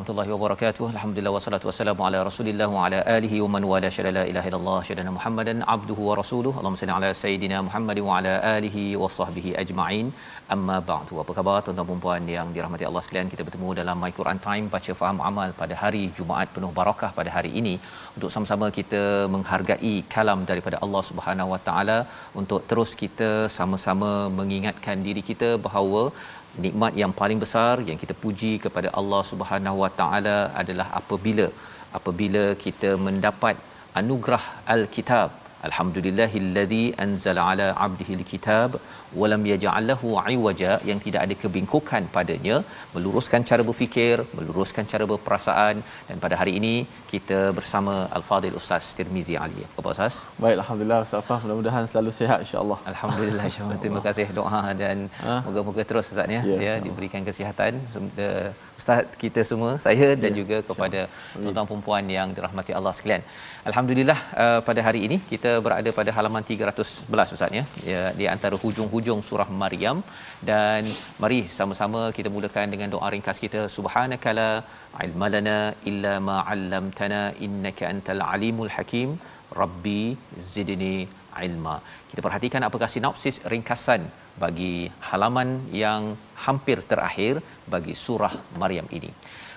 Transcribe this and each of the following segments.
warahmatullahi wabarakatuh. Alhamdulillah wassalatu wassalamu ala Rasulillah wa ala alihi wa man wala syada la ilaha illallah syadana Muhammadan abduhu wa rasuluhu. Allahumma salli ala sayidina Muhammad wa ala alihi wa sahbihi ajma'in. Amma ba'du. Apa khabar tuan-tuan dan puan yang dirahmati Allah sekalian? Kita bertemu dalam My Quran Time baca faham amal pada hari Jumaat penuh barakah pada hari ini untuk sama-sama kita menghargai kalam daripada Allah Subhanahu wa taala untuk terus kita sama-sama mengingatkan diri kita bahawa nikmat yang paling besar yang kita puji kepada Allah Subhanahu Wa Taala adalah apabila apabila kita mendapat anugerah al-kitab. Alhamdulillahillazi anzala ala abdihi al-kitab walam yaj'al lahu iwaja yang tidak ada kebingkukan padanya meluruskan cara berfikir meluruskan cara berperasaan. Dan pada hari ini kita bersama al-fadil ustaz Tirmizi Ali. Apa Ustaz? Baik, Alhamdulillah Ustaz Fah. Mudah-mudahan selalu sihat insyaAllah. Alhamdulillah insyaAllah. Terima kasih doa dan Ha? moga-moga terus Ustaz ya, Ya, ya diberikan kesihatan eh, Ustaz kita semua saya dan Ya, juga kepada tuan-tuan perempuan yang dirahmati Allah sekalian. Alhamdulillah uh, pada hari ini kita berada pada halaman 311 Ustaz ya. ya di antara hujung-hujung surah Maryam dan mari sama-sama kita mulakan dengan doa ringkas kita subhanakala ilmalana illa ma 'allamtana innaka antal alimul hakim rabbi zidni ilma. Kita perhatikan apakah sinopsis ringkasan bagi halaman yang hampir terakhir bagi surah Maryam ini.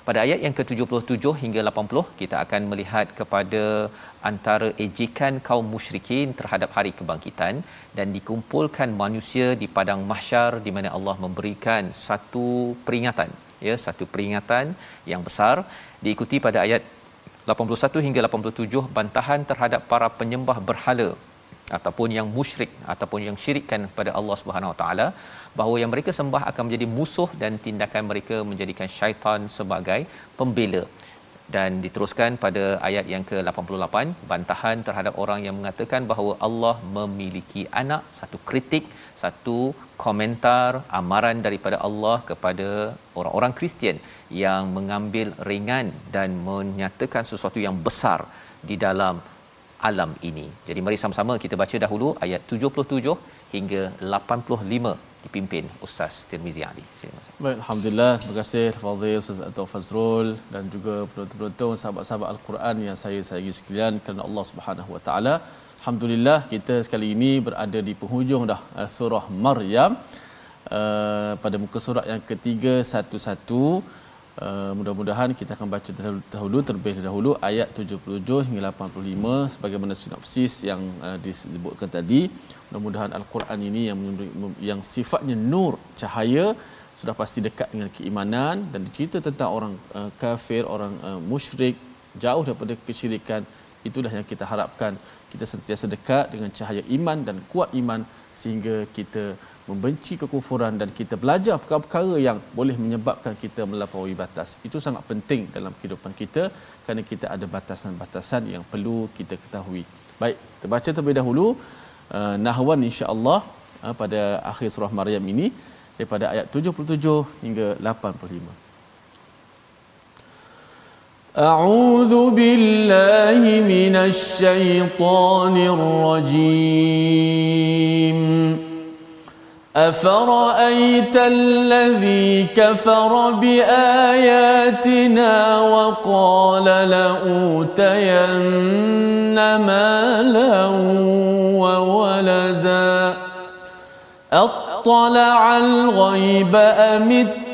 Pada ayat yang ke-77 hingga 80 kita akan melihat kepada antara ejekan kaum musyrikin terhadap hari kebangkitan dan dikumpulkan manusia di padang mahsyar di mana Allah memberikan satu peringatan ya satu peringatan yang besar diikuti pada ayat 81 hingga 87 bantahan terhadap para penyembah berhala ataupun yang musyrik ataupun yang syirikkan pada Allah Subhanahu Wa Taala bahawa yang mereka sembah akan menjadi musuh dan tindakan mereka menjadikan syaitan sebagai pembela. Dan diteruskan pada ayat yang ke-88 bantahan terhadap orang yang mengatakan bahawa Allah memiliki anak satu kritik satu komentar amaran daripada Allah kepada orang-orang Kristian yang mengambil ringan dan menyatakan sesuatu yang besar di dalam alam ini. Jadi mari sama-sama kita baca dahulu ayat 77 hingga 85 dipimpin Ustaz Tirmizi Ali. Baik, Alhamdulillah. Terima kasih Fadil Ustaz Dr. Fazrul dan juga penonton-penonton sahabat-sahabat Al-Quran yang saya sayangi sekalian kerana Allah Subhanahu Wa Taala. Alhamdulillah kita sekali ini berada di penghujung dah uh, surah Maryam uh, pada muka surat yang ketiga satu satu. Uh, mudah-mudahan kita akan baca dahulu, dahulu terlebih dahulu ayat 77 hingga 85 sebagaimana sinopsis yang uh, disebutkan tadi. Mudah-mudahan Al-Quran ini yang yang sifatnya nur, cahaya sudah pasti dekat dengan keimanan dan cerita tentang orang uh, kafir, orang uh, musyrik, jauh daripada kesyirikan. Itulah yang kita harapkan kita sentiasa dekat dengan cahaya iman dan kuat iman sehingga kita membenci kekufuran dan kita belajar perkara-perkara yang boleh menyebabkan kita melampaui batas. Itu sangat penting dalam kehidupan kita kerana kita ada batasan-batasan yang perlu kita ketahui. Baik, kita baca terlebih dahulu uh, nahwan insya-Allah uh, pada akhir surah Maryam ini daripada ayat 77 hingga 85. أعوذ بالله من الشيطان الرجيم. أفرأيت الذي كفر بآياتنا وقال لأوتين مالا وولدا؟ أطلع الغيب أم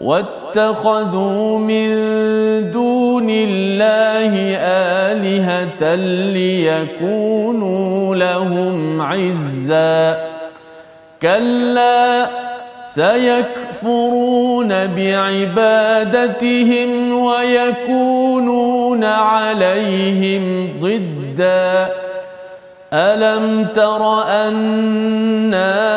واتخذوا من دون الله آلهة ليكونوا لهم عزا. كلا سيكفرون بعبادتهم ويكونون عليهم ضدا. ألم تر أنا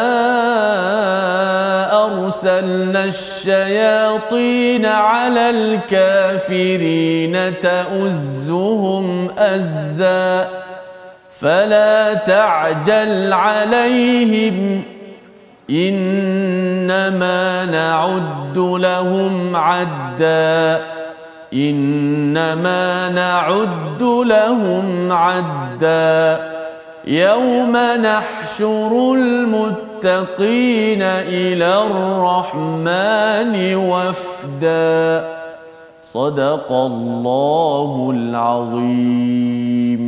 ارسلنا الشياطين على الكافرين تؤزهم أزا فلا تعجل عليهم إنما نعد لهم عدا إنما نعد لهم عدا يوم نحشر المتقين إلى الرحمن وفدا صدق الله العظيم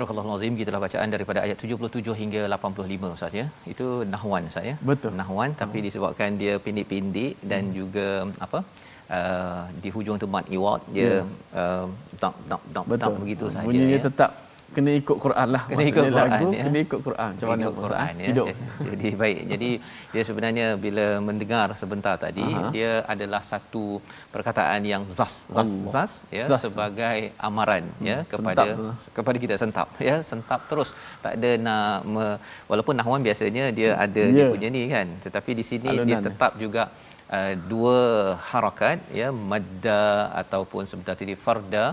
Surah Al-Azim gitulah bacaan daripada ayat 77 hingga 85 Ustaz ya. Itu nahwan Ustaz ya. Betul. Nahwan tapi disebabkan dia pindik-pindik dan hmm. juga apa? Uh, di hujung tu mat iwat dia yeah. uh, tak tak tak tak begitu saja. Bunyinya ya. tetap kena ikut Quran lah kena ikut Quran lagu, ya. kena ikut Quran macam mana Quran ya hidup. jadi baik jadi dia sebenarnya bila mendengar sebentar tadi Aha. dia adalah satu perkataan yang zas zas Allah. zas ya zas. sebagai amaran hmm. ya kepada sentap kepada kita sentap ya sentap terus tak ada nak me, walaupun nahwan biasanya dia ada yeah. dia punya ni kan tetapi di sini Alunan. dia tetap juga uh, dua harakat ya madda ataupun sebentar tadi farda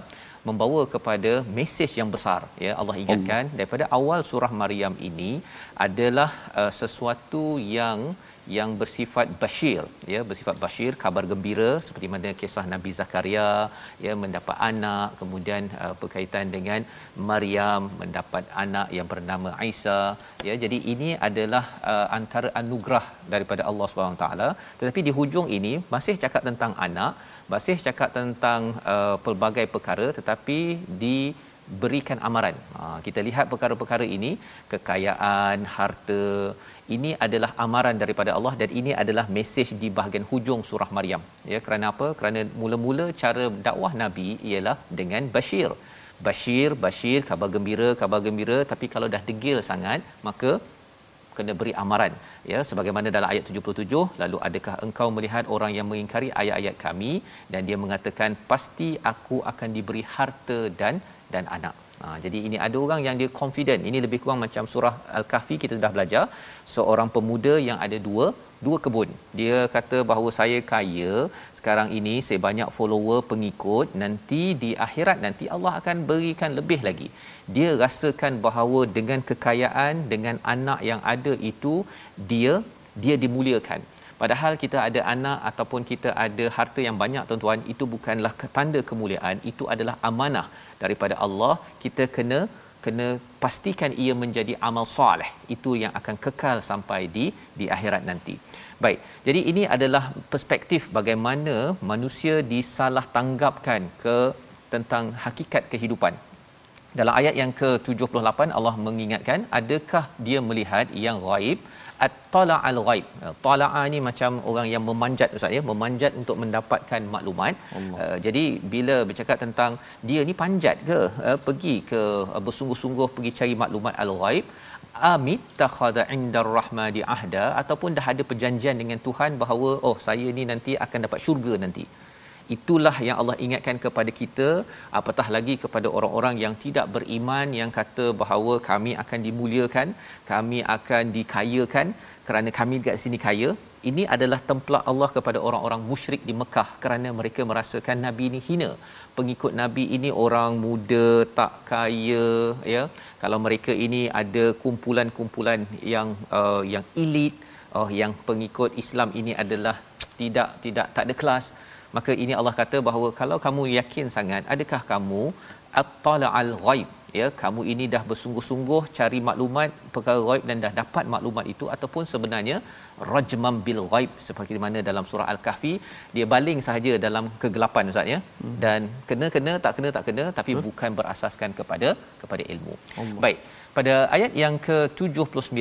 membawa kepada mesej yang besar ya Allah ingatkan Allah. daripada awal surah Maryam ini adalah uh, sesuatu yang yang bersifat bashir ya bersifat bashir kabar gembira seperti mana kisah Nabi Zakaria ya mendapat anak kemudian uh, berkaitan dengan Maryam mendapat anak yang bernama Isa ya jadi ini adalah uh, antara anugerah daripada Allah Subhanahu taala tetapi di hujung ini masih cakap tentang anak masih cakap tentang uh, pelbagai perkara tetapi di berikan amaran. Ha, kita lihat perkara-perkara ini, kekayaan, harta, ini adalah amaran daripada Allah dan ini adalah mesej di bahagian hujung surah Maryam. Ya, kerana apa? Kerana mula-mula cara dakwah Nabi ialah dengan bashir. Bashir, bashir, kabar gembira, kabar gembira, tapi kalau dah degil sangat, maka kena beri amaran ya sebagaimana dalam ayat 77 lalu adakah engkau melihat orang yang mengingkari ayat-ayat kami dan dia mengatakan pasti aku akan diberi harta dan dan anak Ha, jadi ini ada orang yang dia confident. Ini lebih kurang macam surah Al-Kahfi kita sudah belajar. Seorang pemuda yang ada dua dua kebun. Dia kata bahawa saya kaya, sekarang ini saya banyak follower, pengikut, nanti di akhirat nanti Allah akan berikan lebih lagi. Dia rasakan bahawa dengan kekayaan, dengan anak yang ada itu dia dia dimuliakan. Padahal kita ada anak ataupun kita ada harta yang banyak tuan-tuan, itu bukanlah tanda kemuliaan, itu adalah amanah daripada Allah. Kita kena kena pastikan ia menjadi amal soleh. Itu yang akan kekal sampai di di akhirat nanti. Baik. Jadi ini adalah perspektif bagaimana manusia disalah tanggapkan ke tentang hakikat kehidupan. Dalam ayat yang ke-78 Allah mengingatkan adakah dia melihat yang gaib at-tala al-ghaib. Tala'a ni macam orang yang memanjat ustaz ya, memanjat untuk mendapatkan maklumat. Uh, jadi bila bercakap tentang dia ni panjat ke uh, pergi ke uh, bersungguh-sungguh pergi cari maklumat al-ghaib amit takhadha indar rahmadi ahda ataupun dah ada perjanjian dengan Tuhan bahawa oh saya ni nanti akan dapat syurga nanti itulah yang Allah ingatkan kepada kita apatah lagi kepada orang-orang yang tidak beriman yang kata bahawa kami akan dimuliakan kami akan dikayakan. Kerana kami dekat sini kaya ini adalah templak Allah kepada orang-orang musyrik di Mekah kerana mereka merasakan nabi ini hina. Pengikut nabi ini orang muda tak kaya ya. Kalau mereka ini ada kumpulan-kumpulan yang uh, yang elit oh yang pengikut Islam ini adalah tidak tidak tak ada kelas maka ini Allah kata bahawa kalau kamu yakin sangat adakah kamu at-tala'al ghaib ya kamu ini dah bersungguh-sungguh cari maklumat perkara ghaib dan dah dapat maklumat itu ataupun sebenarnya rajmam bil ghaib seperti mana dalam surah al-kahfi dia baling sahaja dalam kegelapan ustaz ya hmm. dan kena kena tak kena tak kena tapi hmm. bukan berasaskan kepada kepada ilmu Allah. baik pada ayat yang ke-79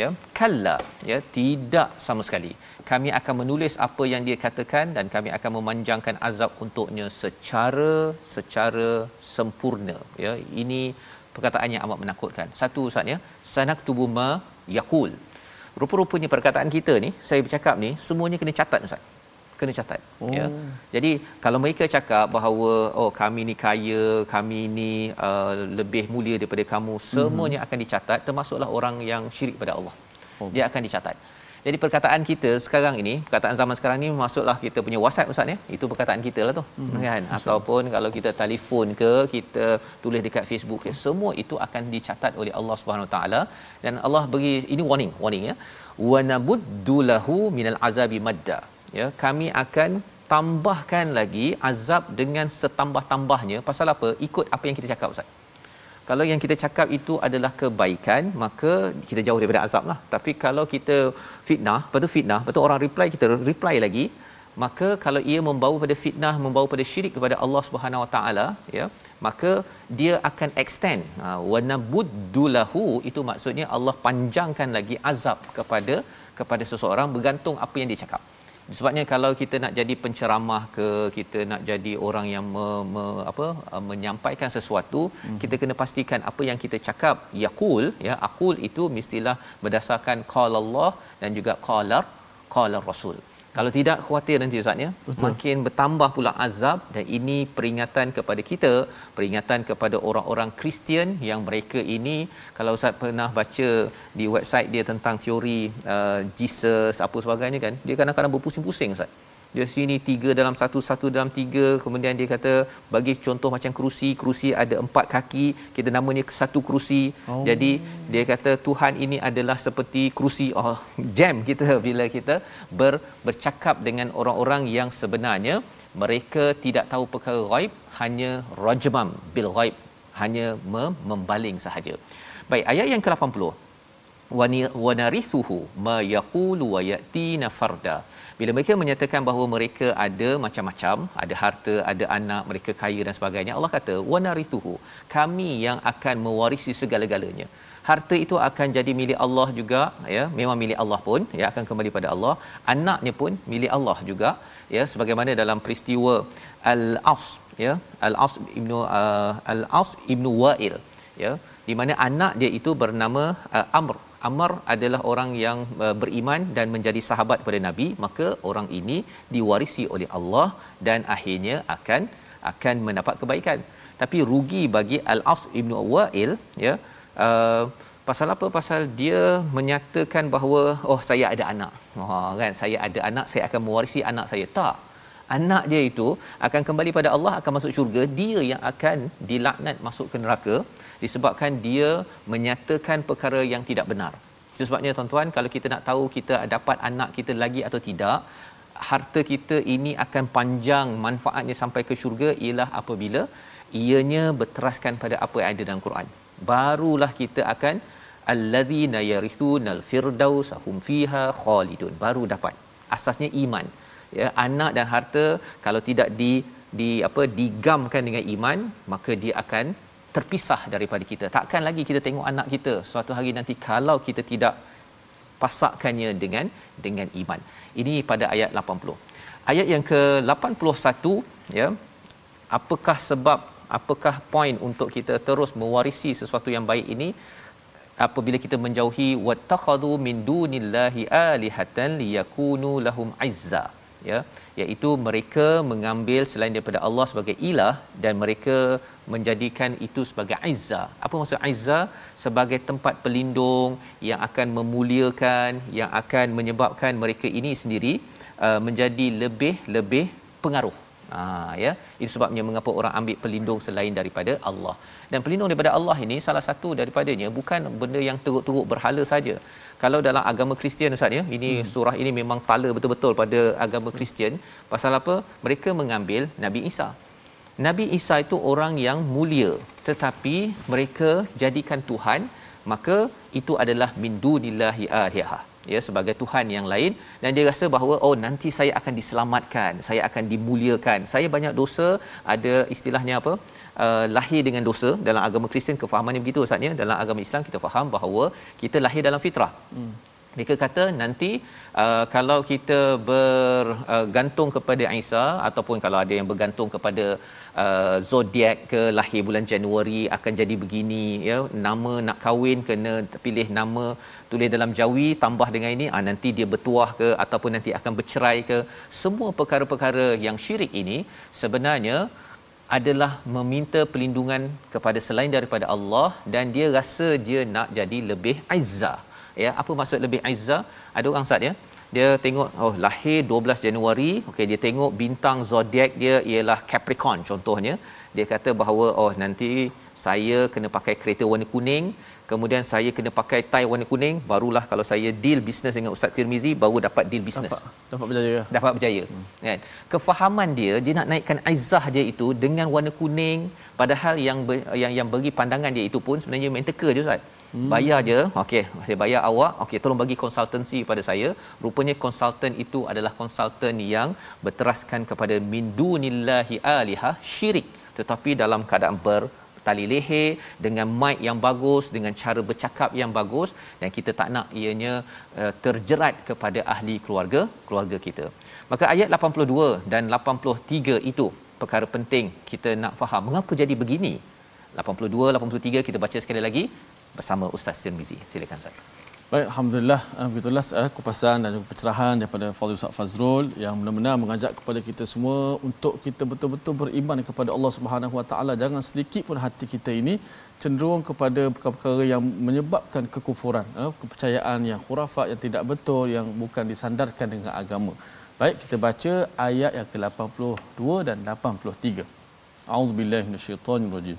ya kalla ya tidak sama sekali. Kami akan menulis apa yang dia katakan dan kami akan memanjangkan azab untuknya secara secara sempurna. Ya ini perkataan yang amat menakutkan. Satu ustaz ya sanaktubu ma yaqul. Rupa-rupanya perkataan kita ni saya bercakap ni semuanya kena catat ustaz kena catat ya. oh. ya jadi kalau mereka cakap bahawa oh kami ni kaya kami ni uh, lebih mulia daripada kamu semuanya mm-hmm. akan dicatat termasuklah orang yang syirik pada Allah oh. dia akan dicatat jadi perkataan kita sekarang ini, perkataan zaman sekarang ni masuklah kita punya WhatsApp Ustaz ya. Itu perkataan kita lah tu. Hmm. Kan? Ataupun kalau kita telefon ke, kita tulis dekat Facebook ke, semua itu akan dicatat oleh Allah Subhanahu taala dan Allah bagi ini warning, warning ya. Wa nabuddulahu minal azabi madda. Ya, kami akan tambahkan lagi azab dengan setambah-tambahnya. Pasal apa? Ikut apa yang kita cakap Ustaz. Kalau yang kita cakap itu adalah kebaikan maka kita jauh daripada azab lah. Tapi kalau kita fitnah betul fitnah betul orang reply kita reply lagi maka kalau ia membawa pada fitnah membawa pada syirik kepada Allah Subhanahu Wa Taala ya maka dia akan extend. Ha, wa nabuddulahu itu maksudnya Allah panjangkan lagi azab kepada kepada seseorang bergantung apa yang dia cakap sebabnya kalau kita nak jadi penceramah ke kita nak jadi orang yang me, me, apa uh, menyampaikan sesuatu hmm. kita kena pastikan apa yang kita cakap yaqul ya aqul itu mestilah berdasarkan qala Allah dan juga qala qala rasul kalau tidak khuatir nanti ustaznya makin bertambah pula azab dan ini peringatan kepada kita peringatan kepada orang-orang Kristian yang mereka ini. Kalau ustaz pernah baca di website dia tentang teori uh, Jesus apa sebagainya kan dia kadang-kadang berpusing-pusing ustaz dia sini tiga dalam satu satu dalam tiga. Kemudian dia kata bagi contoh macam kerusi kerusi ada empat kaki. Kita namanya satu kerusi. Oh. jadi dia kata Tuhan ini adalah seperti kerusi oh jam kita bila kita ber, bercakap dengan orang-orang yang sebenarnya mereka tidak tahu perkara ghaib hanya rajmam bil ghaib hanya mem- membaling sahaja. Baik ayat yang ke-80. Wa narithuhu ma yaqulu wa yatina farda bila mereka menyatakan bahawa mereka ada macam-macam ada harta ada anak mereka kaya dan sebagainya Allah kata wanarituhu kami yang akan mewarisi segala-galanya. Harta itu akan jadi milik Allah juga ya. Memang milik Allah pun ya akan kembali pada Allah. Anaknya pun milik Allah juga ya. Sebagaimana dalam peristiwa al-as ya. Al-as ibnu uh, al-as ibnu wa'il ya. Di mana anak dia itu bernama uh, amr Amr adalah orang yang uh, beriman dan menjadi sahabat kepada Nabi, maka orang ini diwarisi oleh Allah dan akhirnya akan akan mendapat kebaikan. Tapi rugi bagi Al-As Ibn Wa'il ya. Uh, pasal apa? Pasal dia menyatakan bahawa oh saya ada anak. Oh kan, saya ada anak, saya akan mewarisi anak saya. Tak. Anak dia itu akan kembali pada Allah akan masuk syurga, dia yang akan dilaknat masuk ke neraka disebabkan dia menyatakan perkara yang tidak benar. Itu sebabnya tuan-tuan kalau kita nak tahu kita dapat anak kita lagi atau tidak, harta kita ini akan panjang manfaatnya sampai ke syurga ialah apabila ianya berteraskan pada apa yang ada dalam Quran. Barulah kita akan alladzina yarithunal firdaus hum fiha khalidun. Baru dapat. Asasnya iman. Ya, anak dan harta kalau tidak di di apa digamkan dengan iman, maka dia akan terpisah daripada kita. Takkan lagi kita tengok anak kita suatu hari nanti kalau kita tidak pasakkannya dengan dengan iman. Ini pada ayat 80. Ayat yang ke-81 ya. Apakah sebab apakah poin untuk kita terus mewarisi sesuatu yang baik ini apabila kita menjauhi wattakhadhu min dunillahi alihatan liyakunu lahum izza ya iaitu mereka mengambil selain daripada Allah sebagai ilah dan mereka menjadikan itu sebagai izzah apa maksud izzah sebagai tempat pelindung yang akan memuliakan yang akan menyebabkan mereka ini sendiri uh, menjadi lebih lebih pengaruh Ha ya itu sebabnya mengapa orang ambil pelindung selain daripada Allah. Dan pelindung daripada Allah ini salah satu daripadanya bukan benda yang teruk-teruk berhala saja. Kalau dalam agama Kristian Ustaz ya, ini hmm. surah ini memang tala betul-betul pada agama Kristian. Pasal apa? Mereka mengambil Nabi Isa. Nabi Isa itu orang yang mulia tetapi mereka jadikan Tuhan maka itu adalah min dunillahi alihah ya sebagai tuhan yang lain. Dan dia rasa bahawa oh nanti saya akan diselamatkan saya akan dimuliakan. Saya banyak dosa ada istilahnya apa? Uh, lahir dengan dosa. Dalam agama Kristian kefahamannya begitu ustaz ya. Dalam agama Islam kita faham bahawa kita lahir dalam fitrah. Hmm. Mereka kata nanti uh, kalau kita bergantung uh, kepada Isa ataupun kalau ada yang bergantung kepada uh, zodiak ke lahir bulan Januari akan jadi begini ya nama nak kahwin kena pilih nama tulis dalam jawi tambah dengan ini ah nanti dia bertuah ke ataupun nanti akan bercerai ke semua perkara-perkara yang syirik ini sebenarnya adalah meminta perlindungan kepada selain daripada Allah dan dia rasa dia nak jadi lebih izzah ya apa maksud lebih izzah ada orang ustaz ya. Dia tengok oh lahir 12 Januari. Okey dia tengok bintang zodiak dia ialah Capricorn contohnya. Dia kata bahawa oh nanti saya kena pakai kereta warna kuning kemudian saya kena pakai tie warna kuning barulah kalau saya deal bisnes dengan Ustaz Tirmizi baru dapat deal bisnes dapat, dapat berjaya. Dapat berjaya. Hmm. kan? Kefahaman dia dia nak naikkan aizah dia itu dengan warna kuning. Padahal yang yang yang bagi pandangan dia itu pun sebenarnya main teka je Ustaz Hmm. Bayar je. Okey, saya bayar awak. Okey, tolong bagi konsultansi pada saya. Rupanya konsultan itu adalah konsultan yang berteraskan kepada min dunillahi alihah syirik tetapi dalam keadaan ber tali leher dengan mic yang bagus dengan cara bercakap yang bagus dan kita tak nak ianya uh, terjerat kepada ahli keluarga keluarga kita. Maka ayat 82 dan 83 itu perkara penting kita nak faham mengapa jadi begini. 82 83 kita baca sekali lagi bersama Ustaz Tirmizi. Silakan Ustaz. Baik, alhamdulillah uh, begitulah uh, kupasan dan juga pencerahan daripada Fadil Ustaz Fazrul yang benar-benar mengajak kepada kita semua untuk kita betul-betul beriman kepada Allah Subhanahu Wa Taala. Jangan sedikit pun hati kita ini cenderung kepada perkara-perkara yang menyebabkan kekufuran, uh, kepercayaan yang khurafat yang tidak betul yang bukan disandarkan dengan agama. Baik, kita baca ayat yang ke-82 dan 83. A'udzubillahi minasyaitonirrajim.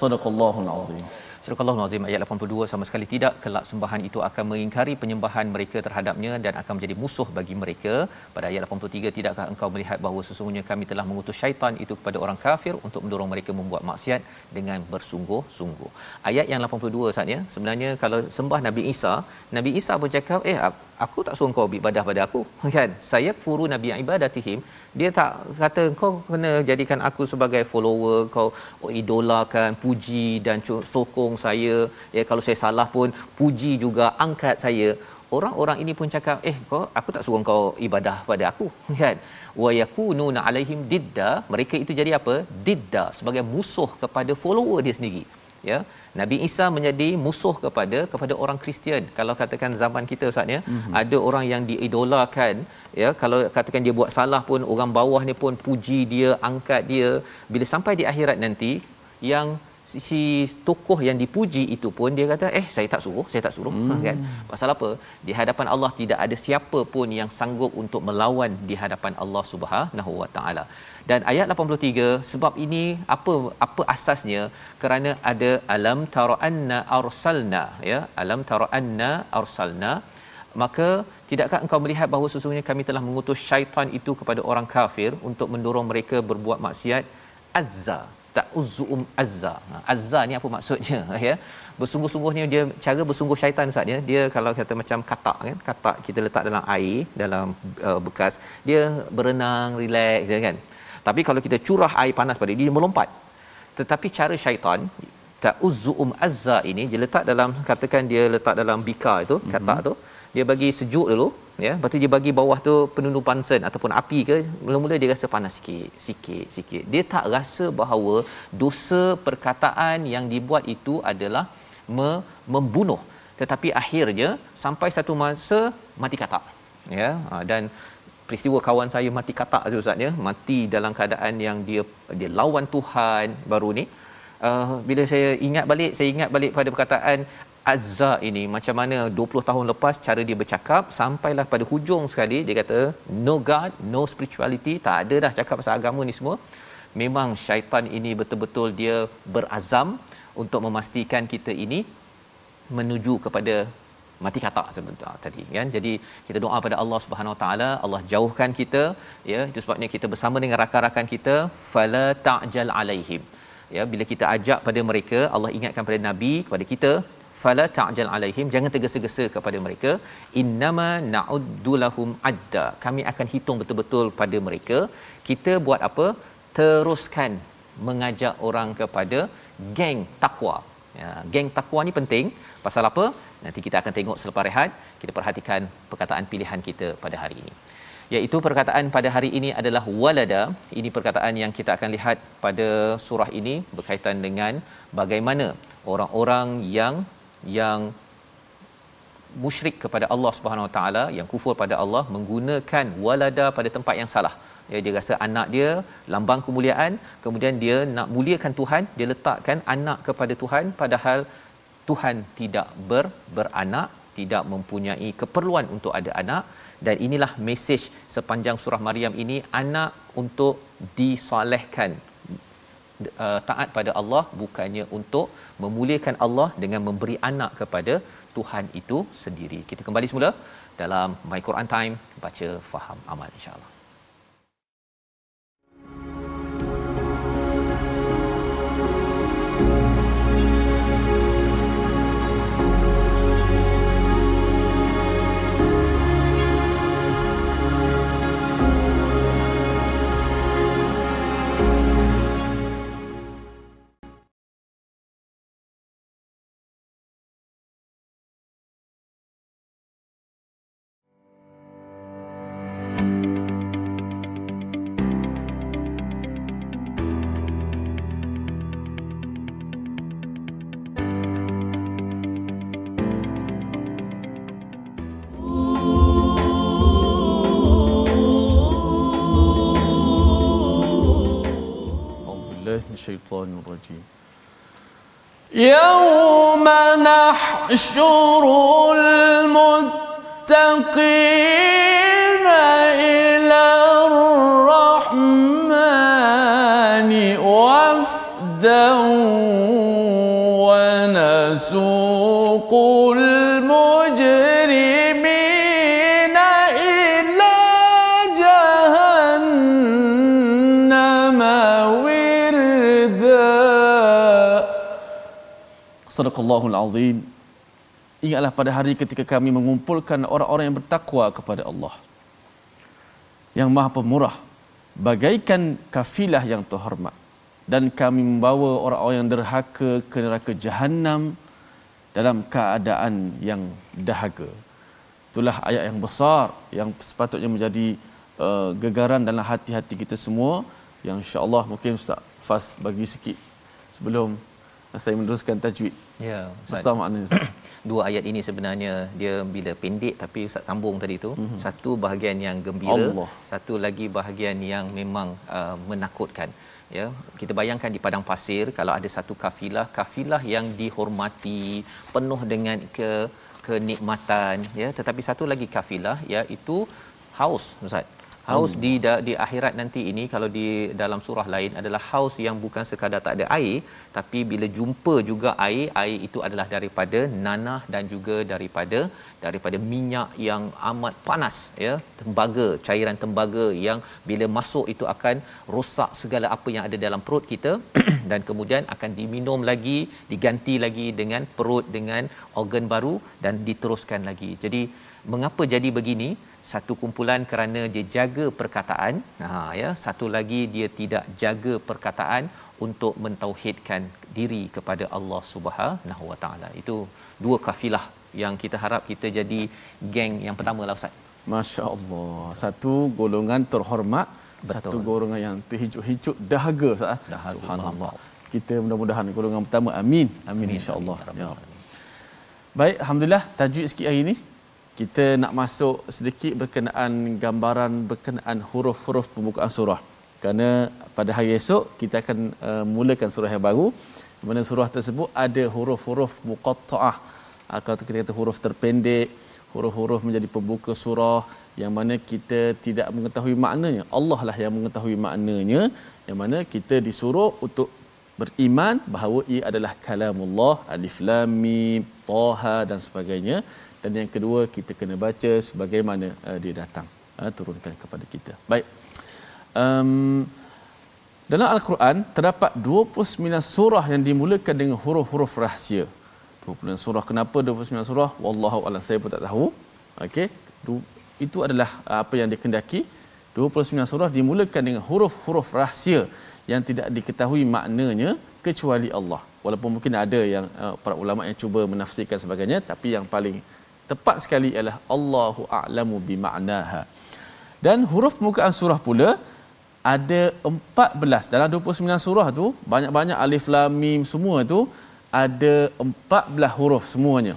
Sadaqallahul azim. Surah Al-Azim ayat 82 sama sekali tidak kelak sembahan itu akan mengingkari penyembahan mereka terhadapnya dan akan menjadi musuh bagi mereka. Pada ayat 83 tidakkah engkau melihat bahawa sesungguhnya kami telah mengutus syaitan itu kepada orang kafir untuk mendorong mereka membuat maksiat dengan bersungguh-sungguh. Ayat yang 82 saatnya sebenarnya kalau sembah Nabi Isa, Nabi Isa bercakap, "Eh aku tak suruh kau ibadah pada aku." Kan? Saya furu Nabi ibadatihim dia tak kata kau kena jadikan aku sebagai follower kau idolakan puji dan sokong saya. Ya kalau saya salah pun puji juga angkat saya. Orang-orang ini pun cakap eh kau aku tak suruh kau ibadah pada aku kan? Wa yakununa alaihim didda. Mereka itu jadi apa? Didda sebagai musuh kepada follower dia sendiri ya Nabi Isa menjadi musuh kepada kepada orang Kristian. Kalau katakan zaman kita Ustaz ya, mm-hmm. ada orang yang diidolakan ya, kalau katakan dia buat salah pun orang bawah ni pun puji dia, angkat dia. Bila sampai di akhirat nanti yang si tokoh yang dipuji itu pun dia kata eh saya tak suruh saya tak suruh. Hmm. kan? Pasal apa? Di hadapan Allah tidak ada siapa pun yang sanggup untuk melawan di hadapan Allah Subhanahu wa taala. Dan ayat 83 sebab ini apa apa asasnya? Kerana ada alam tara anna arsalna ya? Alam tara anna arsalna. Maka tidakkah engkau melihat bahawa sesungguhnya kami telah mengutus syaitan itu kepada orang kafir untuk mendorong mereka berbuat maksiat? Azza ta'uzzum azza. Ha, azza ni apa maksudnya? Ya. Bersungguh-sungguhnya dia cara bersungguh syaitan Ustaz ya. Dia kalau kata macam katak kan katak kita letak dalam air dalam uh, bekas dia berenang relax ya kan. Tapi kalau kita curah air panas pada dia, dia melompat. Tetapi cara syaitan ta'uzzum azza ini dia letak dalam katakan dia letak dalam bika itu mm-hmm. katak tu dia bagi sejuk dulu ya lepas tu dia bagi bawah tu penundu pansen ataupun api ke mula-mula dia rasa panas sikit sikit sikit. Dia tak rasa bahawa dosa perkataan yang dibuat itu adalah me- membunuh. Tetapi akhirnya sampai satu masa mati katak. Ya ha, dan peristiwa kawan saya mati katak tu ustaz ya. Mati dalam keadaan yang dia dia lawan Tuhan baru ni. Uh, bila saya ingat balik saya ingat balik pada perkataan Azza ini macam mana 20 tahun lepas cara dia bercakap sampailah pada hujung sekali dia kata no god no spirituality. Tak ada dah cakap pasal agama ni semua. Memang syaitan ini betul-betul dia berazam untuk memastikan kita ini menuju kepada mati katak sebentar tadi kan? Jadi kita doa pada Allah Subhanahu Wa Taala Allah jauhkan kita ya. Itu sebabnya kita bersama dengan rakan-rakan kita fala ta'jal alaihim. Ya bila kita ajak pada mereka Allah ingatkan pada nabi kepada kita fala ta'jal alaihim jangan tergesa-gesa kepada mereka. Innama na'uddu lahum adda. Kami akan hitung betul-betul pada mereka. Kita buat apa? Teruskan mengajak orang kepada geng takwa. Ya geng takwa ni penting. Pasal apa? Nanti kita akan tengok selepas rehat kita perhatikan perkataan pilihan kita pada hari ini. Iaitu perkataan pada hari ini adalah walada. Ini perkataan yang kita akan lihat pada surah ini berkaitan dengan bagaimana orang-orang yang yang musyrik kepada Allah Subhanahu Wa Taala yang kufur pada Allah menggunakan walada pada tempat yang salah. Ya dia rasa anak dia lambang kemuliaan kemudian dia nak muliakan Tuhan dia letakkan anak kepada Tuhan padahal Tuhan tidak ber, beranak tidak mempunyai keperluan untuk ada anak. Dan inilah mesej sepanjang surah Maryam ini anak untuk disolehkan uh, taat pada Allah bukannya untuk memuliakan Allah dengan memberi anak kepada Tuhan itu sendiri. Kita kembali semula dalam My Quran Time baca faham amal insya-Allah. الشيطان الرجيم. يوم نحشر المتقين Sadaqallahul Azim. Ingatlah pada hari ketika kami mengumpulkan orang-orang yang bertakwa kepada Allah. Yang maha pemurah Bagaikan kafilah yang terhormat. Dan kami membawa orang-orang yang derhaka ke neraka jahannam Dalam keadaan yang dahaga. Itulah ayat yang besar Yang sepatutnya menjadi uh, gegaran dalam hati-hati kita semua. Yang insyaAllah mungkin Ustaz Fas bagi sikit Sebelum saya meneruskan tajwid Ya, Besar maknanya Ustaz. Dua ayat ini sebenarnya dia bila pendek tapi Ustaz sambung tadi tu, Mhm. mm-hmm. satu bahagian yang gembira, Allah. satu lagi bahagian yang memang uh, menakutkan. Ya, kita bayangkan di padang pasir kalau ada satu kafilah, kafilah yang dihormati, penuh dengan ke kenikmatan, ya, tetapi satu lagi kafilah iaitu haus, Ustaz. Haus di da, di akhirat nanti ini kalau di dalam surah lain adalah haus yang bukan sekadar tak ada air tapi bila jumpa juga air, air itu adalah daripada nanah dan juga daripada daripada minyak yang amat panas ya, tembaga, cairan tembaga yang bila masuk itu akan rosak segala apa yang ada dalam perut kita dan kemudian akan diminum lagi, diganti lagi dengan perut dengan organ baru dan diteruskan lagi. Jadi mengapa jadi begini? Satu kumpulan kerana dia jaga perkataan, ha ya, satu lagi dia tidak jaga perkataan untuk mentauhidkan diri kepada Allah Subhanahu Wa Taala. Itu dua kafilah yang kita harap kita jadi geng yang pertama lah Ustaz. Masya-Allah. Satu golongan terhormat, Betul. satu golongan yang terhijuk-hijuk dahaga Ustaz. Ah. Dahaga. Subhanallah. Kita mudah-mudahan golongan pertama. Amin. Amin, insya-Allah. Ya. Baik, alhamdulillah tajuk sikit hari ini kita nak masuk sedikit berkenaan gambaran berkenaan huruf-huruf pembukaan surah. Kerana pada hari esok kita akan uh, mulakan surah yang baru. Di mana surah tersebut ada huruf-huruf muqatta'ah atau kita kata huruf terpendek, huruf-huruf menjadi pembuka surah yang mana kita tidak mengetahui maknanya. Allah lah yang mengetahui maknanya. Yang mana kita disuruh untuk beriman bahawa ia adalah kalamullah alif lam mim taha dan sebagainya dan yang kedua kita kena baca sebagaimana uh, dia datang. Uh, turunkan kepada kita. Baik. Um, dalam al-Quran terdapat 29 surah yang dimulakan dengan huruf-huruf rahsia. 29 surah. Kenapa 29 surah? Wallahu alam. Saya pun tak tahu. Okey. Itu adalah uh, apa yang dikendaki. 29 surah dimulakan dengan huruf-huruf rahsia yang tidak diketahui maknanya kecuali Allah. Walaupun mungkin ada yang uh, para ulama yang cuba menafsirkan sebagainya tapi yang paling tepat sekali ialah Allahu a'lamu bi ma'naha. Dan huruf permukaan surah pula ada 14 dalam 29 surah tu banyak-banyak alif lam mim semua tu ada 14 huruf semuanya.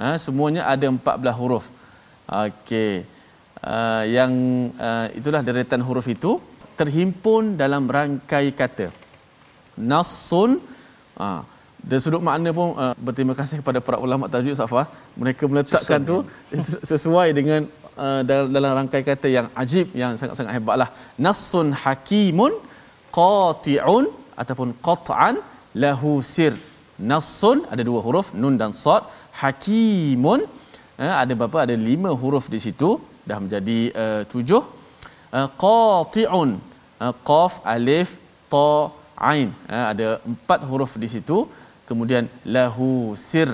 Ha, semuanya ada 14 huruf. Okey. Uh, yang uh, itulah deretan huruf itu terhimpun dalam rangkai kata nassun uh, dari sudut makna pun uh, berterima kasih kepada para ulama tajwid Safas mereka meletakkan tu sesuai dengan uh, dalam, dalam rangkai kata yang ajib yang sangat-sangat hebatlah nassun hakimun qati'un ataupun qat'an lahu sir. Nassun ada dua huruf nun dan sad. Hakimun uh, ada berapa? Ada lima huruf di situ. Dah menjadi uh, tujuh. Uh, qati'un uh, qaf alif ta ain. Uh, ada empat huruf di situ kemudian lahu sir.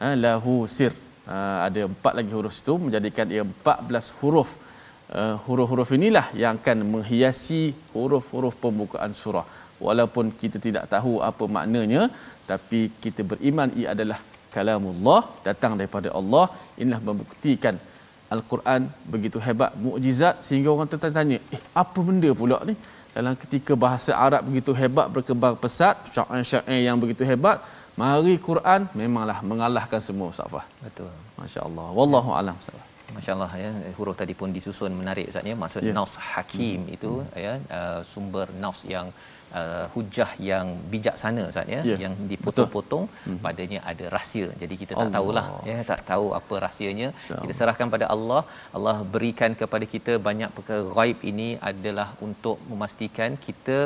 Ha, lahu sir. Ha, ada empat lagi huruf situ menjadikan ia 14 huruf. Uh, huruf-huruf inilah yang akan menghiasi huruf-huruf pembukaan surah. Walaupun kita tidak tahu apa maknanya tapi kita beriman ia adalah kalamullah datang daripada Allah. Inilah membuktikan Al-Quran begitu hebat mukjizat sehingga orang tertanya eh apa benda pula ni dalam ketika bahasa Arab begitu hebat berkembang pesat syair-syair yang begitu hebat mari Quran memanglah mengalahkan semua Ustaz betul masya-Allah wallahu ya. alam Ustaz Masya-Allah ya huruf tadi pun disusun menarik Ustaz ya maksud ya. naus hakim hmm. itu hmm. ya uh, sumber naus yang uh, hujah yang bijaksana Ustaz ya yeah. yang dipotong-potong hmm. padanya ada rahsia. Jadi kita tak Allah. tahulah ya tak tahu apa rahsianya. So. Kita serahkan pada Allah. Allah berikan kepada kita banyak perkara ghaib ini adalah untuk memastikan kita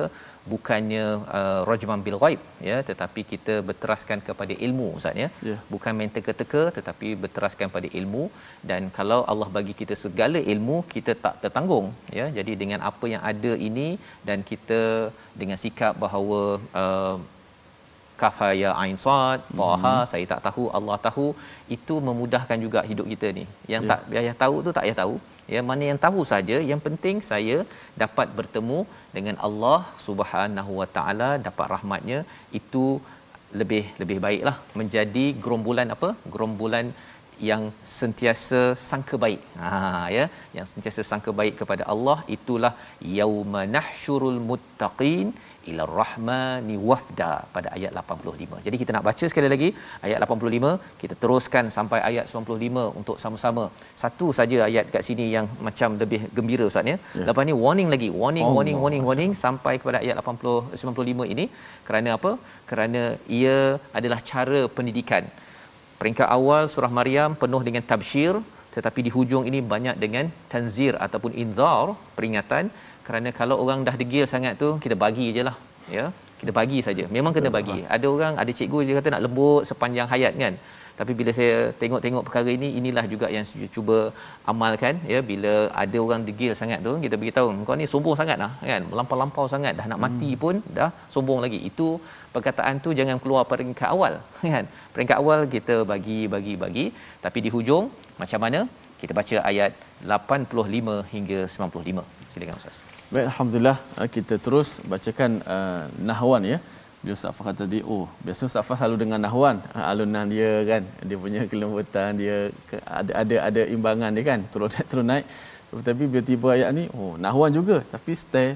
bukannya uh, rajman bil ghaib ya tetapi kita berteraskan kepada ilmu ustaz ya yeah. bukan main teka-teka tetapi berteraskan pada ilmu dan kalau Allah bagi kita segala ilmu kita tak tertanggung ya jadi dengan apa yang ada ini dan kita dengan sikap bahawa uh, kafa ya ain sad taha mm-hmm. saya tak tahu Allah tahu itu memudahkan juga hidup kita ni yang yeah. tak payah tahu tu tak payah tahu ya mana yang tahu saja yang penting saya dapat bertemu dengan Allah Subhanahu Wa Taala dapat rahmatnya itu lebih lebih baiklah. Menjadi gerombolan apa? Gerombolan yang sentiasa sangka baik. Ha ya, yang sentiasa sangka baik kepada Allah itulah yauma nahsyurul muttaqin ila rahmani wafda pada ayat 85. Jadi kita nak baca sekali lagi ayat 85, kita teruskan sampai ayat 95 untuk sama-sama. Satu saja ayat kat sini yang macam lebih gembira Ustaz ya. ya. Lepas ni warning lagi, warning Allah. warning warning warning sampai kepada ayat 80 95 ini kerana apa? Kerana ia adalah cara pendidikan. Peringkat awal surah Maryam penuh dengan tabsyir, tetapi di hujung ini banyak dengan tanzir ataupun inzar peringatan. Kerana kalau orang dah degil sangat tu kita bagi je lah ya. Kita bagi saja. Memang kena bagi. ada orang ada cikgu dia kata nak lembut sepanjang hayat kan tapi bila saya tengok-tengok perkara ini inilah juga yang saya cuba amalkan ya. Bila ada orang degil sangat tu kita beritahu kau ni sombong sangatlah kan. Melampau-lampau sangat dah nak mati hmm. pun dah sombong lagi. Itu perkataan tu jangan keluar peringkat awal kan. Peringkat awal kita bagi bagi bagi. Tapi di hujung macam mana? Kita baca ayat 85 hingga 95 silakan ustaz. Baik, Alhamdulillah. Kita terus bacakan uh, nahwan ya dia Ustaz Fah kata oh biasa Ustaz Fah selalu dengan nahwan, ha, alunan dia kan, dia punya kelembutan, dia ada ada ada imbangan dia kan, turun naik turun naik. Tapi bila tiba ayat ni, oh nahwan juga tapi stay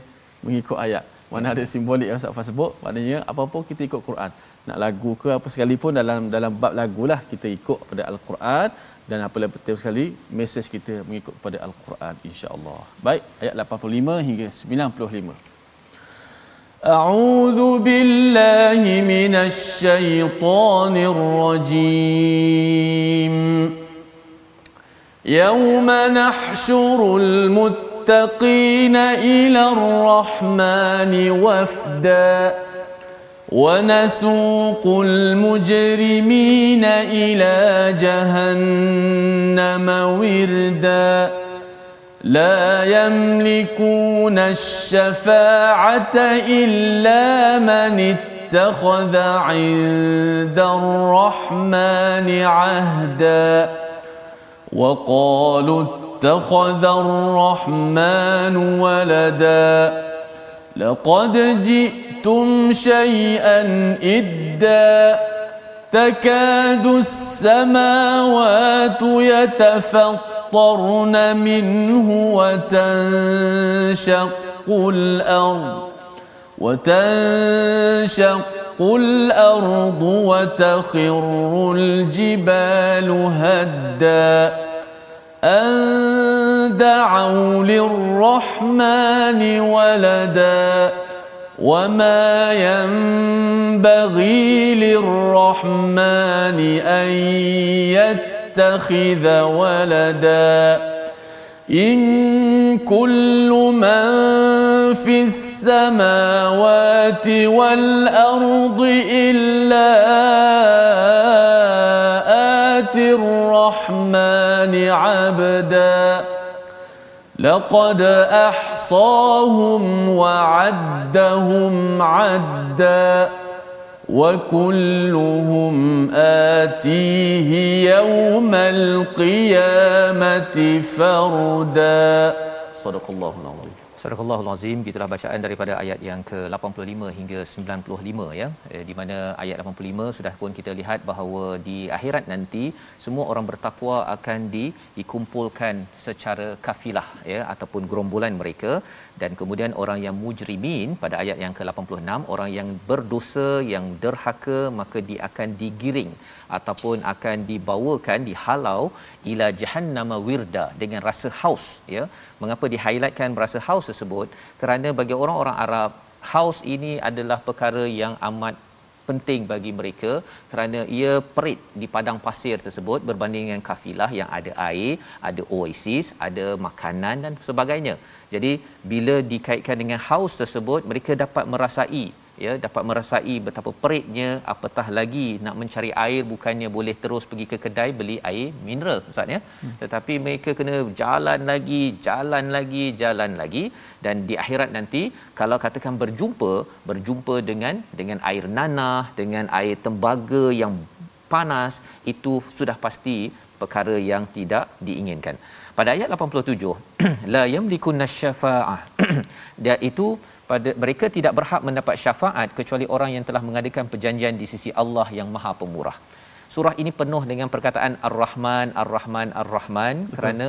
mengikut ayat. Mana ada simbolik yang Ustaz Fah sebut, maknanya apa-apa kita ikut Quran. Nak lagu ke apa sekalipun dalam dalam bab lagu lah kita ikut pada Al-Quran dan apa lebih penting sekali mesej kita mengikut pada Al-Quran insya-Allah. Baik, ayat 85 hingga 95. أعوذ بالله من الشيطان الرجيم. يوم نحشر المتقين إلى الرحمن وفدا ونسوق المجرمين إلى جهنم وردا. لا يملكون الشفاعة إلا من اتخذ عند الرحمن عهدا. وقالوا اتخذ الرحمن ولدا. لقد جئتم شيئا إدا. تكاد السماوات يتفطرن تمطرن منه وتنشق الأرض وتنشق الأرض وتخر الجبال هدا أن دعوا للرحمن ولدا وما ينبغي للرحمن أن يتقى يتخذ ولدا. إن كل من في السماوات والأرض إلا آتي الرحمن عبدا. لقد أحصاهم وعدهم عدًّا. وكلهم آتيه يوم القيامة فردا. صدق الله العظيم. Surah Al-Azim gitulah bacaan daripada ayat yang ke-85 hingga 95 ya. Eh, di mana ayat 85 sudah pun kita lihat bahawa di akhirat nanti semua orang bertakwa akan di, dikumpulkan secara kafilah ya ataupun gerombolan mereka. Dan kemudian orang yang mujrimin pada ayat yang ke-86 orang yang berdosa yang derhaka maka dia akan digiring ataupun akan dibawakan dihalau ila jahannama wirda dengan rasa haus ya mengapa di highlightkan rasa haus tersebut kerana bagi orang-orang Arab haus ini adalah perkara yang amat penting bagi mereka kerana ia perit di padang pasir tersebut berbanding dengan kafilah yang ada air, ada oasis, ada makanan dan sebagainya. Jadi bila dikaitkan dengan haus tersebut mereka dapat merasai ya dapat merasai betapa peritnya apatah lagi nak mencari air bukannya boleh terus pergi ke kedai beli air mineral ustaz ya. Hmm. tetapi mereka kena jalan lagi jalan lagi jalan lagi. Dan di akhirat nanti kalau katakan berjumpa berjumpa dengan dengan air nanah dengan air tembaga yang panas itu sudah pasti perkara yang tidak diinginkan. Pada ayat 87 la yamlikun nasyafaah dia itu pada mereka tidak berhak mendapat syafaat kecuali orang yang telah mengadakan perjanjian di sisi Allah yang Maha Pemurah. Surah ini penuh dengan perkataan Ar-Rahman, Ar-Rahman, Ar-Rahman Betul. kerana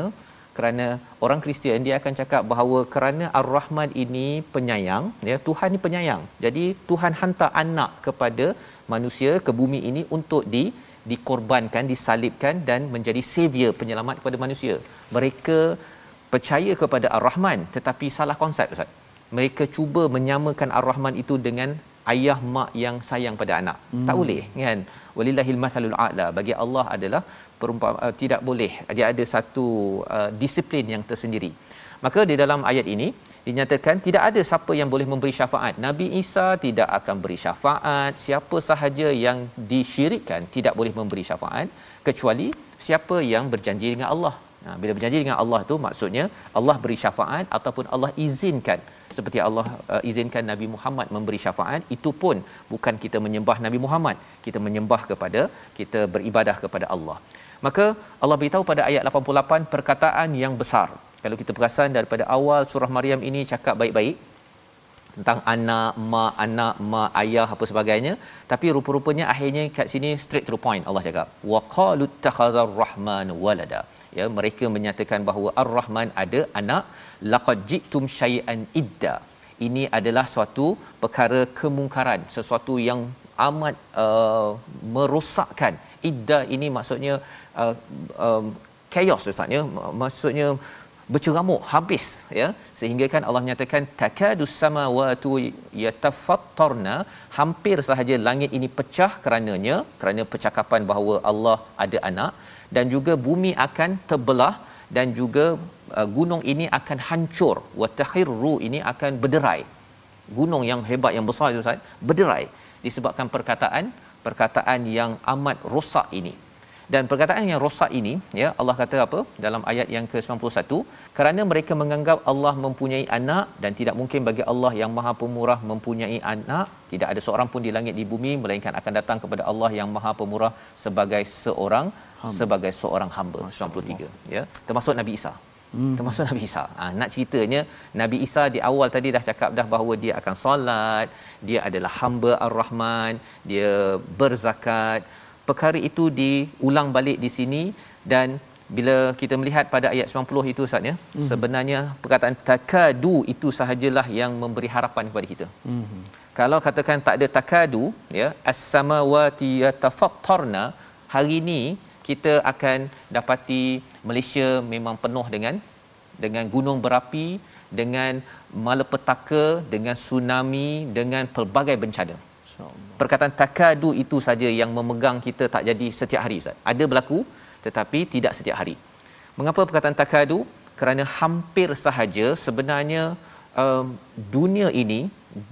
kerana orang Kristian dia akan cakap bahawa kerana Ar-Rahman ini penyayang, ya Tuhan ini penyayang. Jadi Tuhan hantar anak kepada manusia ke bumi ini untuk di dikorbankan, disalibkan dan menjadi savior penyelamat kepada manusia. Mereka percaya kepada Ar-Rahman tetapi salah konsep Ustaz mereka cuba menyamakan ar-rahman itu dengan ayah mak yang sayang pada anak. Hmm. Tak boleh kan? Walillahil mathalul a'la. Bagi Allah adalah perumpama uh, tidak boleh. Dia ada satu uh, disiplin yang tersendiri. Maka di dalam ayat ini dinyatakan tidak ada siapa yang boleh memberi syafaat. Nabi Isa tidak akan beri syafaat. Siapa sahaja yang disyirikkan tidak boleh memberi syafaat kecuali siapa yang berjanji dengan Allah. Nah, bila berjanji dengan Allah tu maksudnya Allah beri syafaat ataupun Allah izinkan. Seperti Allah uh, izinkan Nabi Muhammad memberi syafaat itu pun bukan kita menyembah Nabi Muhammad. Kita menyembah kepada kita beribadah kepada Allah. Maka Allah beritahu pada ayat 88 perkataan yang besar. Kalau kita perasan daripada awal surah Maryam ini cakap baik-baik tentang anak, mak, anak, mak, ayah apa sebagainya. Tapi rupa-rupanya akhirnya kat sini straight to the point Allah cakap wa qalu takhadzar rahman walada ya mereka menyatakan bahawa ar-rahman ada anak laqad jitum syai'an idda. Ini adalah suatu perkara kemungkaran sesuatu yang amat uh, merosakkan. Idda ini maksudnya uh, um, chaos ustaz ya. Maksudnya berceramuk habis ya. Sehingga kan Allah menyatakan takadus samawati yatafattarna hampir sahaja langit ini pecah kerananya kerana percakapan bahawa Allah ada anak. Dan juga bumi akan terbelah dan juga uh, gunung ini akan hancur. Wa takhirru ini akan berderai. Gunung yang hebat yang besar itu Ustaz berderai. Disebabkan perkataan perkataan yang amat rosak ini dan perkataan yang rosak ini ya Allah kata apa dalam ayat yang ke-91 kerana mereka menganggap Allah mempunyai anak dan tidak mungkin bagi Allah yang Maha Pemurah mempunyai anak tidak ada seorang pun di langit di bumi melainkan akan datang kepada Allah yang Maha Pemurah sebagai seorang hamba. sebagai seorang hamba 93 ya termasuk Nabi Isa Hmm. termasuk Nabi Isa. Ha, nak ceritanya Nabi Isa di awal tadi dah cakap dah bahawa dia akan solat, dia adalah hamba Ar-Rahman, dia berzakat, perkara itu diulang balik di sini dan bila kita melihat pada ayat 90 itu Ustaz ya mm-hmm. sebenarnya perkataan takadu itu sahajalah yang memberi harapan kepada kita. Mm-hmm. Kalau katakan tak ada takadu ya as-samawati yatafattarna hari ini kita akan dapati Malaysia memang penuh dengan dengan gunung berapi dengan malapetaka dengan tsunami dengan pelbagai bencana perkataan takadu itu saja yang memegang kita tak jadi setiap hari Ustaz. Ada berlaku tetapi tidak setiap hari. Mengapa perkataan takadu? Kerana hampir sahaja sebenarnya um, dunia ini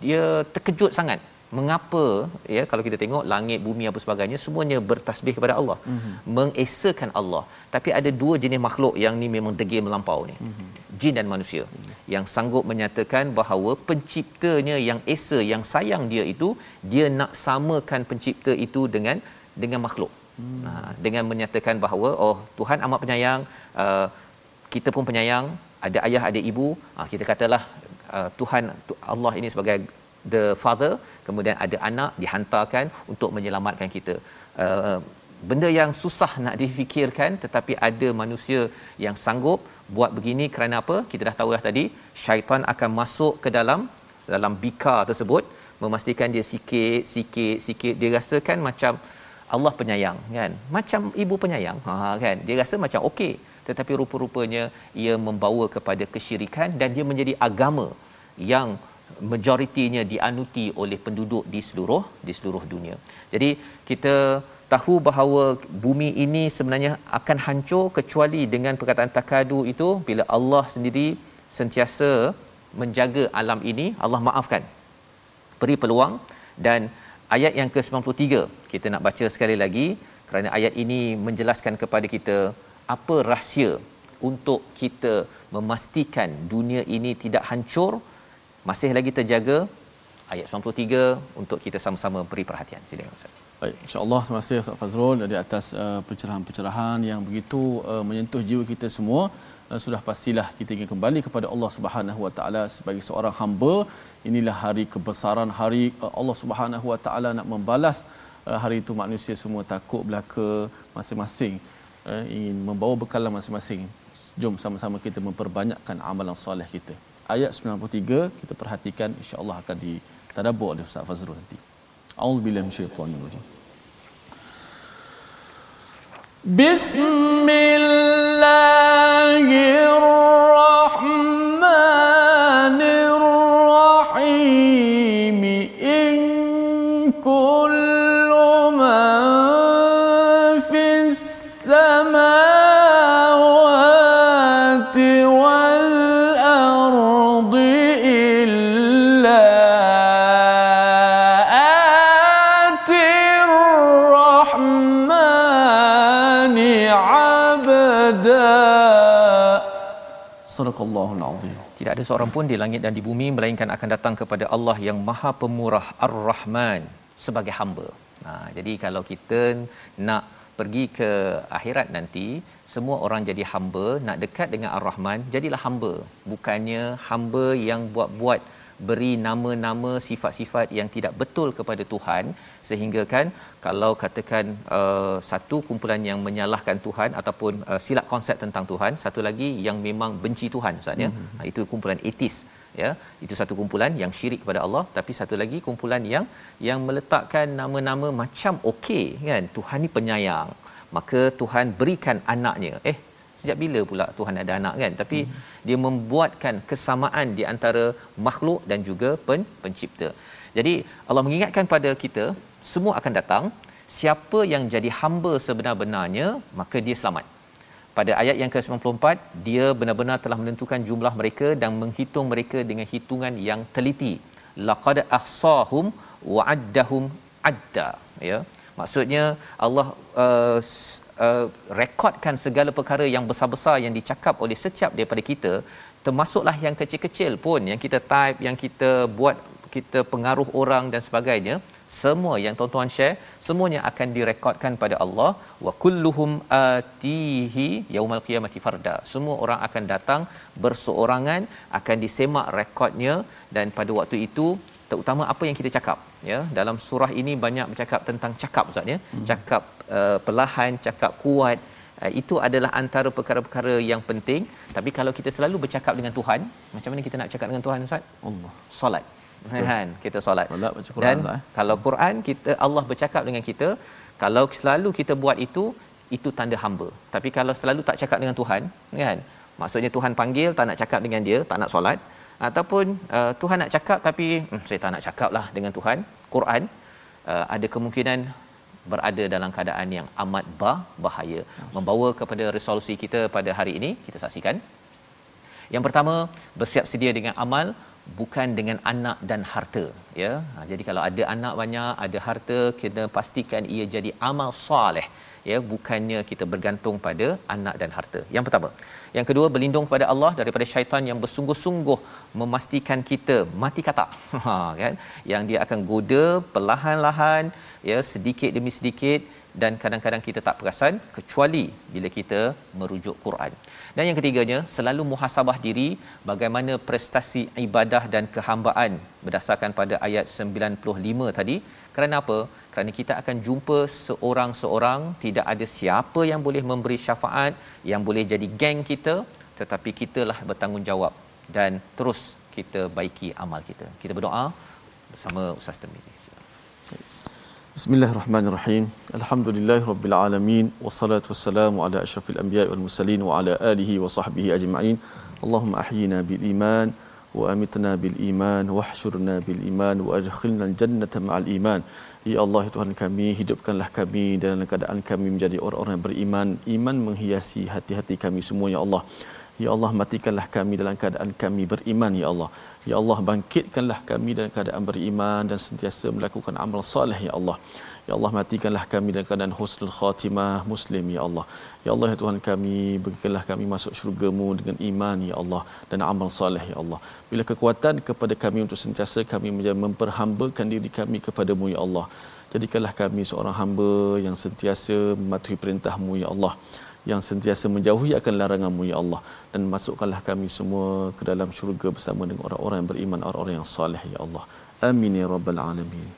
dia terkejut sangat mengapa ya kalau kita tengok langit bumi apa sebagainya semuanya bertasbih kepada Allah mm-hmm. mengesakan Allah tapi ada dua jenis makhluk yang ni memang degil melampau ni mm-hmm. jin dan manusia mm-hmm. yang sanggup menyatakan bahawa penciptanya yang esa yang sayang dia itu dia nak samakan pencipta itu dengan dengan makhluk mm. nah dengan menyatakan bahawa oh Tuhan amat penyayang uh, kita pun penyayang ada ayah ada ibu uh, kita katalah uh, Tuhan Allah ini sebagai the father kemudian ada anak dihantarkan untuk menyelamatkan kita. Uh, benda yang susah nak difikirkan tetapi ada manusia yang sanggup buat begini kerana apa? Kita dah tahu dah tadi syaitan akan masuk ke dalam dalam bika tersebut memastikan dia sikit sikit sikit. Dia rasakan macam Allah penyayang kan? Macam ibu penyayang ha kan? Dia rasa macam okey tetapi rupa-rupanya ia membawa kepada kesyirikan dan dia menjadi agama yang majoritinya dianuti oleh penduduk di seluruh di seluruh dunia. Jadi kita tahu bahawa bumi ini sebenarnya akan hancur kecuali dengan perkataan takadu itu bila Allah sendiri sentiasa menjaga alam ini Allah maafkan beri peluang dan ayat yang ke-93 kita nak baca sekali lagi kerana ayat ini menjelaskan kepada kita apa rahsia untuk kita memastikan dunia ini tidak hancur masih lagi terjaga ayat 93 untuk kita sama-sama beri perhatian silakan ustaz Baik, insya-Allah terima kasih Ustaz Fazrul dari atas uh, pencerahan-pencerahan yang begitu uh, menyentuh jiwa kita semua. Uh, sudah pastilah kita ingin kembali kepada Allah Subhanahu Wa Taala sebagai seorang hamba. Inilah hari kebesaran hari uh, Allah Subhanahu Wa Taala nak membalas uh, hari itu manusia semua takut belaka masing-masing uh, ingin membawa bekalan masing-masing. Jom sama-sama kita memperbanyakkan amalan soleh kita ayat 93 kita perhatikan insya-Allah akan ditadabbur oleh Ustaz Fazrul nanti. A'udzubillahi minasyaitonir rajim. Bismillahirrahmanirrahim. Tidak ada seorang pun di langit dan di bumi melainkan akan datang kepada Allah yang Maha Pemurah Ar-Rahman sebagai hamba. Nah, jadi kalau kita nak pergi ke akhirat nanti semua orang jadi hamba nak dekat dengan ar-rahman jadilah hamba bukannya hamba yang buat-buat beri nama-nama sifat-sifat yang tidak betul kepada Tuhan sehingga kan kalau katakan uh, satu kumpulan yang menyalahkan Tuhan ataupun uh, silap konsep tentang Tuhan satu lagi yang memang benci Tuhan ustaz ya. Mm-hmm. itu kumpulan etis ya. Itu satu kumpulan yang syirik kepada Allah tapi satu lagi kumpulan yang yang meletakkan nama-nama macam okey kan. Tuhan ni penyayang. Maka Tuhan berikan anaknya. Eh sejak bila pula Tuhan ada anak kan? Tapi hmm. dia membuatkan kesamaan di antara makhluk dan juga pen, pencipta. Jadi Allah mengingatkan pada kita semua akan datang. Siapa yang jadi hamba sebenar-benarnya maka dia selamat. Pada ayat yang ke-94 dia benar-benar telah menentukan jumlah mereka dan menghitung mereka dengan hitungan yang teliti. Laqad ahsahum wa'addahum adda. Ya. Maksudnya Allah uh, uh, rekodkan segala perkara yang besar-besar yang dicakap oleh setiap daripada kita termasuklah yang kecil-kecil pun yang kita type yang kita buat kita pengaruh orang dan sebagainya semua yang tuan-tuan share semuanya akan direkodkan pada Allah. Wa kulluhum atihi yaumal qiyamati farda. Semua orang akan datang berseorangan akan disemak rekodnya dan pada waktu itu terutama apa yang kita cakap ya. Dalam surah ini banyak bercakap tentang cakap ustaz ya. Hmm. cakap uh, perlahan cakap kuat uh, itu adalah antara perkara-perkara yang penting. Tapi kalau kita selalu bercakap dengan Tuhan macam mana kita nak cakap dengan Tuhan ustaz? Allah. Solat. Kan kita solat. Solat baca Quran dan ustaz, eh? kalau Quran kita Allah bercakap dengan kita kalau selalu kita buat itu itu tanda hamba. Tapi kalau selalu tak cakap dengan Tuhan kan maksudnya Tuhan panggil tak nak cakap dengan dia tak nak solat ataupun uh, Tuhan nak cakap tapi hmm, saya tak nak cakap lah dengan Tuhan. Quran uh, ada kemungkinan berada dalam keadaan yang amat bah, bahaya. Membawa kepada resolusi kita pada hari ini kita saksikan. Yang pertama bersiap sedia dengan amal bukan dengan anak dan harta ya. Ha, jadi kalau ada anak banyak ada harta kita pastikan ia jadi amal soleh ya. Bukannya kita bergantung pada anak dan harta. Yang pertama yang kedua berlindung kepada Allah daripada syaitan yang bersungguh-sungguh memastikan kita mati kata ha kan? Yang dia akan goda perlahan-lahan ya sedikit demi sedikit dan kadang-kadang kita tak perasan kecuali bila kita merujuk Quran. Dan yang ketiganya, selalu muhasabah diri bagaimana prestasi ibadah dan kehambaan berdasarkan pada ayat 95 tadi. Kerana apa? Kerana kita akan jumpa seorang-seorang, tidak ada siapa yang boleh memberi syafaat, yang boleh jadi geng kita, tetapi kitalah bertanggungjawab dan terus kita baiki amal kita. Kita berdoa bersama Ustaz Tirmizi. Bismillahirrahmanirrahim. Alhamdulillahirabbil alamin wassalatu wassalamu ala asyrafil anbiya'i wal mursalin wa ala alihi wa sahbihi ajma'in. Allahumma ahyina bil iman wa amitna bil iman wahsyurna bil iman wa adkhilna al jannata ma'al iman. Ya Allah ya Tuhan kami hidupkanlah kami dalam keadaan kami menjadi orang-orang yang beriman. Iman menghiasi hati-hati kami semua ya Allah. Ya Allah matikanlah kami dalam keadaan kami beriman ya Allah. Ya Allah bangkitkanlah kami dalam keadaan beriman dan sentiasa melakukan amal soleh ya Allah. Ya Allah matikanlah kami dalam keadaan husnul khatimah muslim ya Allah. Ya Allah ya Tuhan kami berikanlah kami masuk syurga-Mu dengan iman ya Allah dan amal soleh ya Allah. Bila kekuatan kepada kami untuk sentiasa kami memperhambakan diri kami kepada-Mu ya Allah. Jadikanlah kami seorang hamba yang sentiasa mematuhi perintah-Mu ya Allah yang sentiasa menjauhi akan laranganmu ya Allah. Dan masukkanlah kami semua ke dalam syurga bersama dengan orang-orang yang beriman orang-orang yang soleh ya Allah. Amin ya rabbal alamin.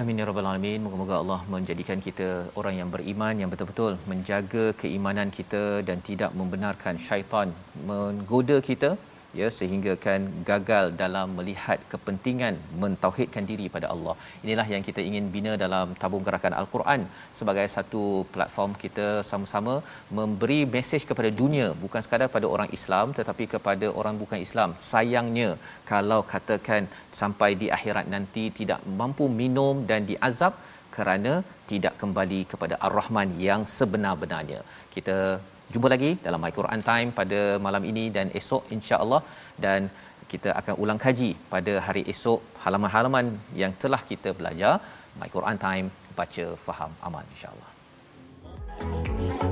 Amin ya rabbal alamin. Moga-moga Allah menjadikan kita orang yang beriman yang betul-betul menjaga keimanan kita dan tidak membenarkan syaitan menggoda kita ya sehingga kan gagal dalam melihat kepentingan mentauhidkan diri pada Allah. Inilah yang kita ingin bina dalam tabung gerakan Al-Quran sebagai satu platform kita sama-sama memberi mesej kepada dunia bukan sekadar pada orang Islam tetapi kepada orang bukan Islam. Sayangnya kalau katakan sampai di akhirat nanti tidak mampu minum dan diazab kerana tidak kembali kepada Ar-Rahman yang sebenar-benarnya. Kita Jumpa lagi dalam My Quran Time pada malam ini dan esok insya-Allah dan kita akan ulang kaji pada hari esok halaman-halaman yang telah kita belajar My Quran Time baca faham aman insya-Allah. Thank you.